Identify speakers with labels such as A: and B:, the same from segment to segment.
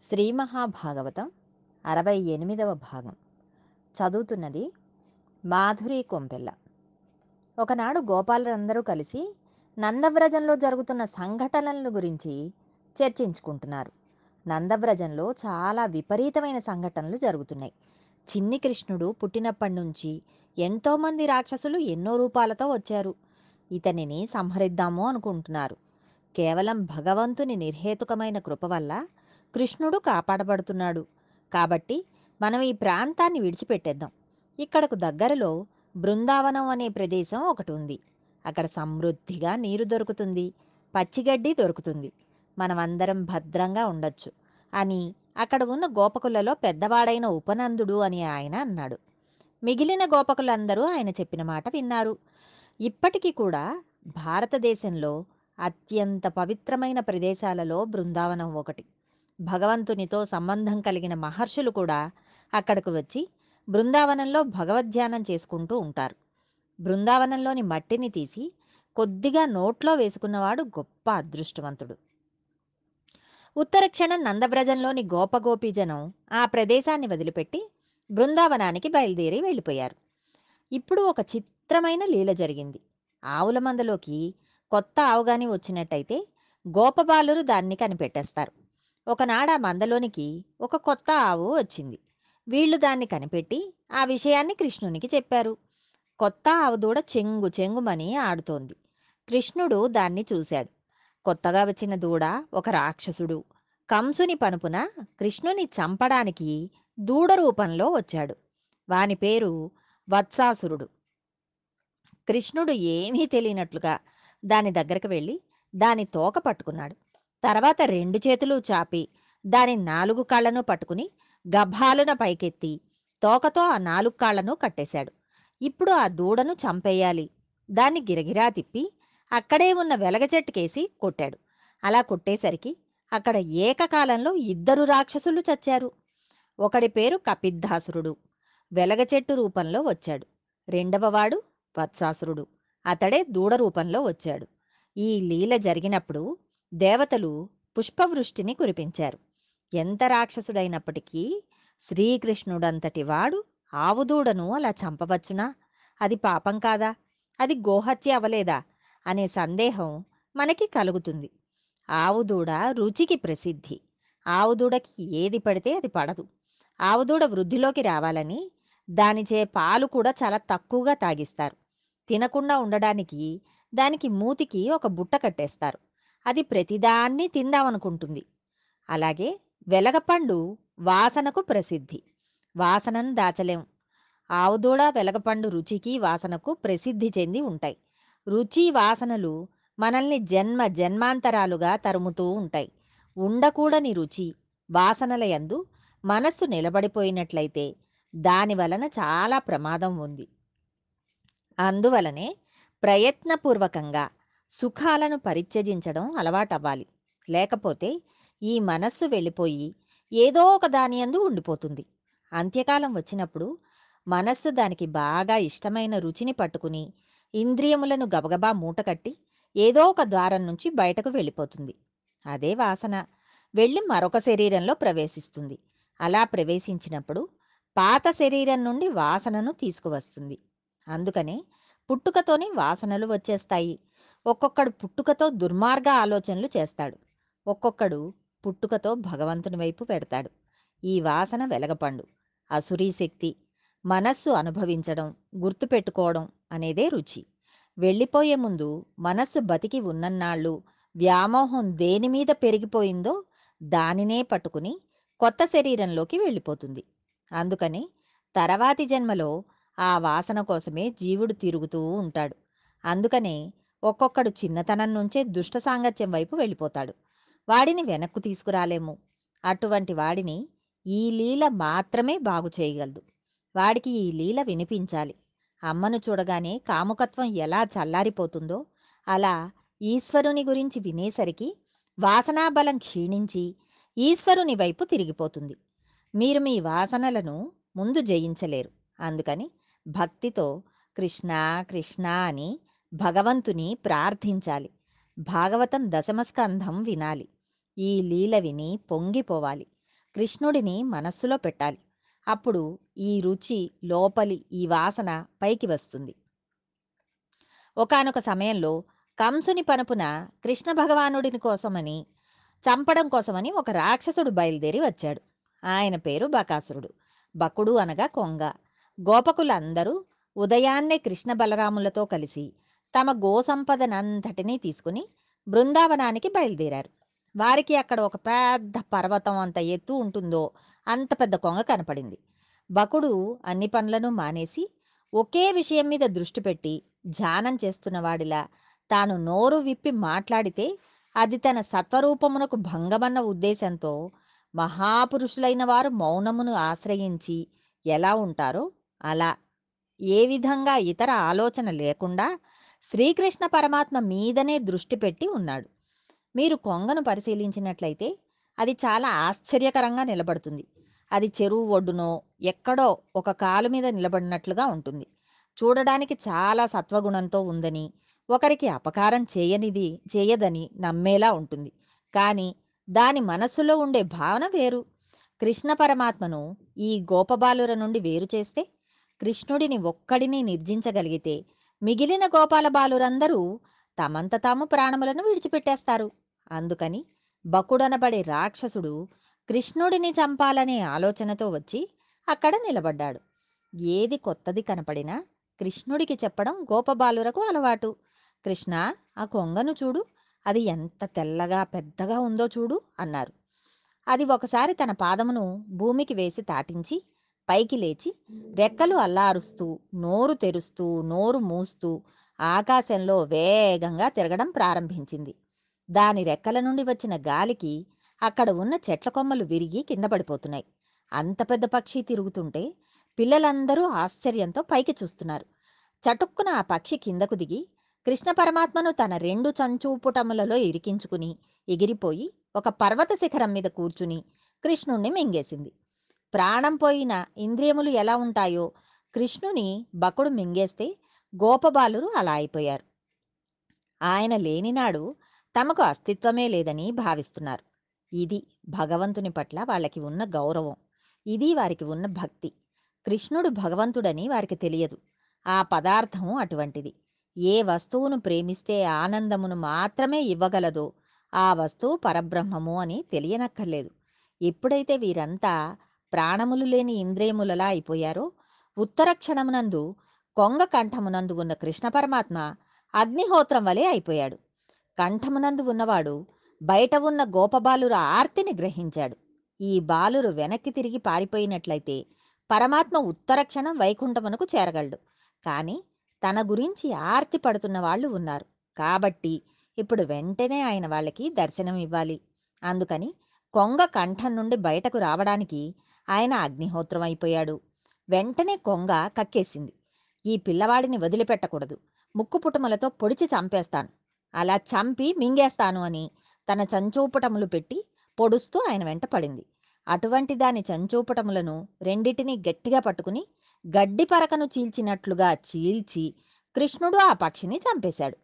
A: శ్రీ మహాభాగవతం అరవై ఎనిమిదవ భాగం. చదువుతున్నది మాధురి కొంపెల్ల. ఒకనాడు గోపాలరందరూ కలిసి నందవ్రజంలో జరుగుతున్న సంఘటనలను గురించి చర్చించుకుంటున్నారు. నందవ్రజంలో చాలా విపరీతమైన సంఘటనలు జరుగుతున్నాయి. చిన్ని కృష్ణుడు పుట్టినప్పటి నుంచి ఎంతోమంది రాక్షసులు ఎన్నో రూపాలతో వచ్చారు. ఇతనిని సంహరిద్దాము అనుకుంటున్నారు. కేవలం భగవంతుని నిర్హేతుకమైన కృప వల్ల కృష్ణుడు కాపాడబడుతున్నాడు. కాబట్టి మనం ఈ ప్రాంతాన్ని విడిచిపెట్టేద్దాం. ఇక్కడకు దగ్గరలో బృందావనం అనే ప్రదేశం ఒకటి ఉంది. అక్కడ సమృద్ధిగా నీరు దొరుకుతుంది. పచ్చిగడ్డి దొరుకుతుంది. మనమందరం భద్రంగా ఉండొచ్చు అని అక్కడ ఉన్న గోపకులలో పెద్దవాడైన ఉపనందుడు అని ఆయన అన్నాడు. మిగిలిన గోపకులందరూ ఆయన చెప్పిన మాట విన్నారు. ఇప్పటికీ కూడా భారతదేశంలో అత్యంత పవిత్రమైన ప్రదేశాలలో బృందావనం ఒకటి. భగవంతునితో సంబంధం కలిగిన మహర్షులు కూడా అక్కడకు వచ్చి బృందావనంలో భగవద్ధ్యానం చేసుకుంటూ ఉంటారు. బృందావనంలోని మట్టిని తీసి కొద్దిగా నోట్లో వేసుకున్నవాడు గొప్ప అదృష్టవంతుడు. ఉత్తర క్షణం నందవ్రజంలోని గోపగోపీజనం ఆ ప్రదేశాన్ని వదిలిపెట్టి బృందావనానికి బయలుదేరి వెళ్ళిపోయారు. ఇప్పుడు ఒక చిత్రమైన లీల జరిగింది. ఆవుల మందలోకి కొత్త ఆవుగాని వచ్చినట్టయితే గోపబాలురు దాన్ని కనిపెట్టేస్తారు. ఒకనాడు ఆ మందలోనికి ఒక కొత్త ఆవు వచ్చింది. వీళ్ళు దాన్ని కనిపెట్టి ఆ విషయాన్ని కృష్ణునికి చెప్పారు. కొత్త ఆవు దూడ చెంగు చెంగుమని ఆడుతోంది. కృష్ణుడు దాన్ని చూశాడు. కొత్తగా వచ్చిన దూడ ఒక రాక్షసుడు. కంసుని పనుపున కృష్ణుని చంపడానికి దూడ రూపంలో వచ్చాడు. వాని పేరు వత్సాసురుడు. కృష్ణుడు ఏమీ తెలియనట్లుగా దాని దగ్గరకు వెళ్ళి దాని తోక పట్టుకున్నాడు. తర్వాత రెండు చేతులు చాపి దాని నాలుగు కాళ్ళను పట్టుకుని గభాలున పైకెత్తి తోకతో ఆ నాలుగు కాళ్ళను కట్టేశాడు. ఇప్పుడు ఆ దూడను చంపేయాలి. దాన్ని గిరగిరా తిప్పి అక్కడే ఉన్న వెలగ చెట్టుకేసి కొట్టాడు. అలా కొట్టేసరికి అక్కడ ఏకకాలంలో ఇద్దరు రాక్షసులు చచ్చారు. ఒకడి పేరు కపిద్ధాసురుడు. వెలగ చెట్టు రూపంలో వచ్చాడు. రెండవవాడు వత్సాసురుడు. అతడే దూడ రూపంలో వచ్చాడు. ఈ లీల జరిగినప్పుడు దేవతలు పుష్పవృష్టిని కురిపించారు. ఎంత రాక్షసుడైనప్పటికీ శ్రీకృష్ణుడంతటి వాడు ఆవుదూడను అలా చంపవచ్చునా? అది పాపం కాదా? అది గోహత్య అవలేదా అనే సందేహం మనకి కలుగుతుంది. ఆవుదూడ రుచికి ప్రసిద్ధి. ఆవుదూడకి ఏది పడితే అది పడదు. ఆవుదూడ వృద్ధిలోకి రావాలని దానిచే పాలు కూడా చాలా తక్కువగా తాగిస్తారు. తినకుండా ఉండడానికి దానికి మూతికి ఒక బుట్ట కట్టేస్తారు. అది ప్రతిదాన్ని తిందామనుకుంటుంది. అలాగే వెలగపండు వాసనకు ప్రసిద్ధి. వాసనను దాచలేం. ఆవుదూడ వెలగపండు రుచికి వాసనకు ప్రసిద్ధి చెంది ఉంటాయి. రుచి వాసనలు మనల్ని జన్మ జన్మాంతరాలుగా తరుముతూ ఉంటాయి. ఉండకూడని రుచి వాసనల యందు మనస్సు నిలబడిపోయినట్లయితే దాని వలన చాలా ప్రమాదం ఉంది. అందువలనే ప్రయత్నపూర్వకంగా సుఖాలను పరిత్యజించడం అలవాటవ్వాలి. లేకపోతే ఈ మనస్సు వెళ్ళిపోయి ఏదో ఒక దాని యందు ఉండిపోతుంది. అంత్యకాలం వచ్చినప్పుడు మనస్సు దానికి బాగా ఇష్టమైన రుచిని పట్టుకుని ఇంద్రియములను గబగబా మూటకట్టి ఏదో ఒక ద్వారం నుంచి బయటకు వెళ్ళిపోతుంది. అదే వాసన వెళ్ళి మరొక శరీరంలో ప్రవేశిస్తుంది. అలా ప్రవేశించినప్పుడు పాత శరీరం నుండి వాసనను తీసుకువస్తుంది. అందుకనే పుట్టుకతోనే వాసనలు వచ్చేస్తాయి. ఒక్కొక్కడు పుట్టుకతో దుర్మార్గ ఆలోచనలు చేస్తాడు. ఒక్కొక్కడు పుట్టుకతో భగవంతుని వైపు పెడతాడు. ఈ వాసన వెలగపండు. అసురీ శక్తి మనస్సు అనుభవించడం గుర్తుపెట్టుకోవడం అనేదే రుచి. వెళ్ళిపోయే ముందు మనస్సు బతికి ఉన్నన్నాళ్ళు వ్యామోహం దేని మీద పెరిగిపోయిందో దానినే పట్టుకుని కొత్త శరీరంలోకి వెళ్ళిపోతుంది. అందుకని తర్వాతి జన్మలో ఆ వాసన కోసమే జీవుడు తిరుగుతూ ఉంటాడు. అందుకనే ఒక్కొక్కడు చిన్నతనం నుంచే దుష్ట సాంగత్యం వైపు వెళ్ళిపోతాడు. వాడిని వెనక్కు తీసుకురాలేము. అటువంటి వాడిని ఈ లీల మాత్రమే బాగు చేయగలదు. వాడికి ఈ లీల వినిపించాలి. అమ్మను చూడగానే కాముకత్వం ఎలా చల్లారిపోతుందో అలా ఈశ్వరుని గురించి వినేసరికి వాసనాబలం క్షీణించి ఈశ్వరుని వైపు తిరిగిపోతుంది. మీరు మీ వాసనలను ముందు జయించలేరు. అందుకని భక్తితో కృష్ణ కృష్ణ అని భగవంతుని ప్రార్థించాలి. భాగవతం దశమస్కంధం వినాలి. ఈ లీల విని పొంగిపోవాలి. కృష్ణుడిని మనస్సులో పెట్టాలి. అప్పుడు ఈ రుచి లోపలి ఈ వాసన పైకి వస్తుంది. ఒకానొక సమయంలో కంసుని పనుపున కృష్ణ భగవానుడిని కోసమని చంపడం కోసమని ఒక రాక్షసుడు బయలుదేరి వచ్చాడు. ఆయన పేరు బకాసురుడు. బకుడు అనగా కొంగ. గోపకులందరూ ఉదయాన్నే కృష్ణ బలరాములతో కలిసి తమ గోసంపదనంతటినీ తీసుకుని బృందావనానికి బయలుదేరారు. వారికి అక్కడ ఒక పెద్ద పర్వతం అంత ఎత్తు ఉంటుందో అంత పెద్ద కొంగ కనపడింది. బకుడు అన్ని పనులను మానేసి ఒకే విషయం మీద దృష్టి పెట్టి ధ్యానం చేస్తున్నవాడిలా తాను నోరు విప్పి మాట్లాడితే అది తన సత్వరూపమునకు భంగమన్న ఉద్దేశంతో మహాపురుషులైన వారు మౌనమును ఆశ్రయించి ఎలా ఉంటారో అలా. ఏ విధంగా ఇతర ఆలోచన లేకుండా శ్రీకృష్ణ పరమాత్మ మీదనే దృష్టి పెట్టి ఉన్నాడు. మీరు కొంగను పరిశీలించినట్లయితే అది చాలా ఆశ్చర్యకరంగా నిలబడుతుంది. అది చెరువు ఒడ్డునో ఎక్కడో ఒక కాలు మీద నిలబడినట్లుగా ఉంటుంది. చూడడానికి చాలా సత్వగుణంతో ఉందని ఒకరికి అపకారం చేయనిది చేయదని నమ్మేలా ఉంటుంది. కానీ దాని మనస్సులో ఉండే భావన వేరు. కృష్ణ పరమాత్మను ఈ గోపబాలుర నుండి వేరు చేస్తే కృష్ణుడిని ఒక్కడిని నిర్జించగలిగితే మిగిలిన గోపాల బాలురందరూ తమంత తాము ప్రాణములను విడిచిపెట్టేస్తారు. అందుకని బకుడనబడే రాక్షసుడు కృష్ణుడిని చంపాలనే ఆలోచనతో వచ్చి అక్కడ నిలబడ్డాడు. ఏది కొత్తది కనపడినా కృష్ణుడికి చెప్పడం గోపబాలురకు అలవాటు. కృష్ణ ఆ కొంగను చూడు అది ఎంత తెల్లగా పెద్దగా ఉందో చూడు అన్నారు. అది ఒకసారి తన పాదమును భూమికి వేసి తాటించి పైకి లేచి రెక్కలు అల్లారుస్తూ నోరు తెరుస్తూ నోరు మూస్తూ ఆకాశంలో వేగంగా తిరగడం ప్రారంభించింది. దాని రెక్కల నుండి వచ్చిన గాలికి అక్కడ ఉన్న చెట్ల కొమ్మలు విరిగి కింద పడిపోతున్నాయి. అంత పెద్ద పక్షి తిరుగుతుంటే పిల్లలందరూ ఆశ్చర్యంతో పైకి చూస్తున్నారు. చటుక్కున ఆ పక్షి కిందకు దిగి కృష్ణ పరమాత్మను తన రెండు చంచూపుటములలో ఇరికించుకుని ఎగిరిపోయి ఒక పర్వత శిఖరం మీద కూర్చుని కృష్ణుణ్ణి మింగేసింది. ప్రాణం పోయిన ఇంద్రియములు ఎలా ఉంటాయో కృష్ణుని బకుడు మింగేస్తే గోపబాలురు అలా అయిపోయారు. ఆయన లేనినాడు తమకు అస్తిత్వమే లేదని భావిస్తున్నారు. ఇది భగవంతుని పట్ల వాళ్ళకి ఉన్న గౌరవం. ఇది వారికి ఉన్న భక్తి. కృష్ణుడు భగవంతుడని వారికి తెలియదు. ఆ పదార్థం అటువంటిది. ఏ వస్తువును ప్రేమిస్తే ఆనందమును మాత్రమే ఇవ్వగలదో ఆ వస్తువు పరబ్రహ్మము అని తెలియనక్కర్లేదు. ఎప్పుడైతే వీరంతా ప్రాణములు లేని ఇంద్రియములలా అయిపోయారో? ఉత్తర క్షణమునందు కొంగ కంఠమునందు ఉన్న కృష్ణ పరమాత్మ అగ్నిహోత్రం వలె అయిపోయాడు. కంఠమునందు ఉన్నవాడు బయట ఉన్న గోపబాలుర ఆర్తిని గ్రహించాడు. ఈ బాలురు వెనక్కి తిరిగి పారిపోయినట్లయితే పరమాత్మ ఉత్తర క్షణం వైకుంఠమునకు చేరగలడు. కానీ తన గురించి ఆర్తి పడుతున్న వాళ్ళు ఉన్నారు. కాబట్టి ఇప్పుడు వెంటనే ఆయన వాళ్ళకి దర్శనం ఇవ్వాలి అందుకని కొంగ కంఠం నుండి బయటకు రావడానికి ఆయన అగ్నిహోత్రం అయిపోయాడు. వెంటనే కొంగ కక్కేసింది. ఈ పిల్లవాడిని వదిలిపెట్టకూడదు. ముక్కుపుటములతో పొడిచి చంపేస్తాను. అలా చంపి మింగేస్తాను అని తన చంచూపుటములు పెట్టి పొడుస్తూ ఆయన వెంట పడింది. అటువంటి దాని చంచూపటములను రెండిటిని గట్టిగా పట్టుకుని గడ్డి పరకను చీల్చినట్లుగా చీల్చి కృష్ణుడు ఆ పక్షిని చంపేశాడు.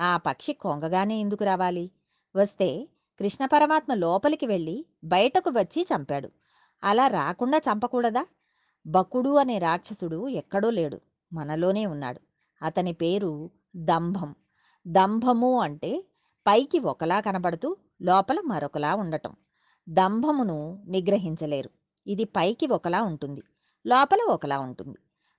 A: ఆ పక్షి కొంగగానే ఎందుకు రావాలి? వస్తే కృష్ణ పరమాత్మ లోపలికి వెళ్ళి బయటకు వచ్చి చంపాడు. అలా రాకుండా చంపకూడదా? బకుడు అనే రాక్షసుడు ఎక్కడో లేడు. మనలోనే ఉన్నాడు. అతని పేరు దంభం. దంభము అంటే పైకి ఒకలా కనబడుతూ లోపల మరొకలా ఉండటం. దంభమును నిగ్రహించలేరు. ఇది పైకి ఒకలా ఉంటుంది. లోపల ఒకలా ఉంటుంది.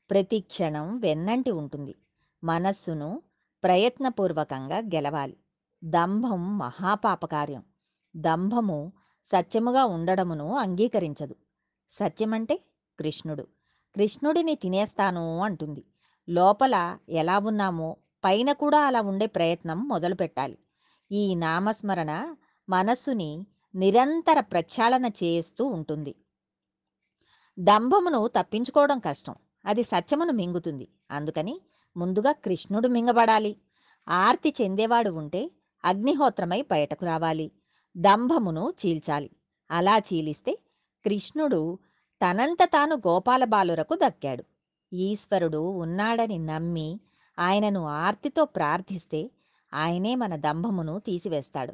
A: ప్రతి క్షణం వెన్నంటి ఉంటుంది. మనస్సును ప్రయత్నపూర్వకంగా గెలవాలి. దంభం మహాపాపకార్యం. దంభము సత్యముగా ఉండడమును అంగీకరించదు. సత్యమంటే కృష్ణుడు. కృష్ణుడిని తినేస్తాను అంటుంది. లోపల ఎలా ఉన్నామో పైన కూడా అలా ఉండే ప్రయత్నం మొదలు పెట్టాలి ఈ నామస్మరణ మనస్సుని నిరంతర ప్రక్షాళన చేస్తూ ఉంటుంది. దంభమును తప్పించుకోవడం కష్టం. అది సత్యమును మింగుతుంది. అందుకని ముందుగా కృష్ణుడు మింగబడాలి. ఆర్తి చెందేవాడు ఉంటే అగ్నిహోత్రమై బయటకు రావాలి. దంభమును చీల్చాలి. అలా చీలిస్తే కృష్ణుడు తనంత తాను గోపాల బాలురకు దక్కాడు. ఈశ్వరుడు ఉన్నాడని నమ్మి ఆయనను ఆర్తితో ప్రార్థిస్తే ఆయనే మన దంభమును తీసివేస్తాడు.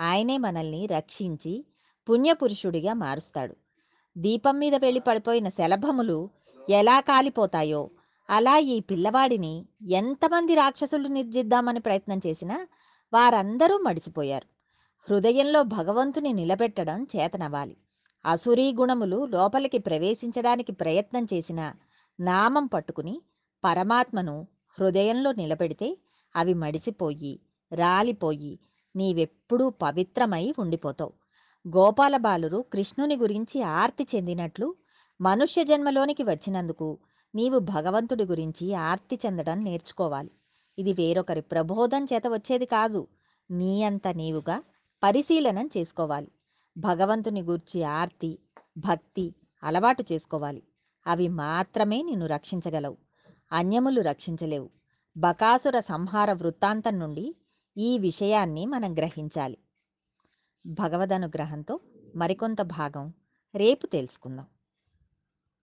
A: ఆయనే మనల్ని రక్షించి పుణ్యపురుషుడిగా మారుస్తాడు. దీపం మీద వెళ్ళి పడిపోయిన శలభములు ఎలా కాలిపోతాయో అలా ఈ పిల్లవాడిని ఎంతమంది రాక్షసులు నిర్జిద్దామని ప్రయత్నం చేసినా వారందరూ మడిసిపోయారు హృదయంలో భగవంతుని నిలబెట్టడం చేతనవ్వాలి. అసురీ గుణములు లోపలికి ప్రవేశించడానికి ప్రయత్నం చేసిన నామం పట్టుకుని పరమాత్మను హృదయంలో నిలబెడితే అవి మడిసిపోయి రాలిపోయి నీవెప్పుడూ పవిత్రమై ఉండిపోతావు. గోపాలబాలురు కృష్ణుని గురించి ఆర్తి చెందినట్లు మనుష్య జన్మలోనికి వచ్చినందుకు నీవు భగవంతుడి గురించి ఆర్తి చెందడం నేర్చుకోవాలి. ఇది వేరొకరి ప్రబోధం చేత వచ్చేది కాదు. నీ అంత నీవుగా పరిశీలనం చేసుకోవాలి. భగవంతుని గూర్చి ఆర్తి భక్తి అలవాటు చేసుకోవాలి. అవి మాత్రమే నిన్ను రక్షించగలవు. అన్యములు రక్షించలేవు. బకాసుర సంహార వృత్తాంతం నుండి ఈ విషయాన్ని మనం గ్రహించాలి. భగవదనుగ్రహంతో మరికొంత భాగం రేపు తెలుసుకుందాం.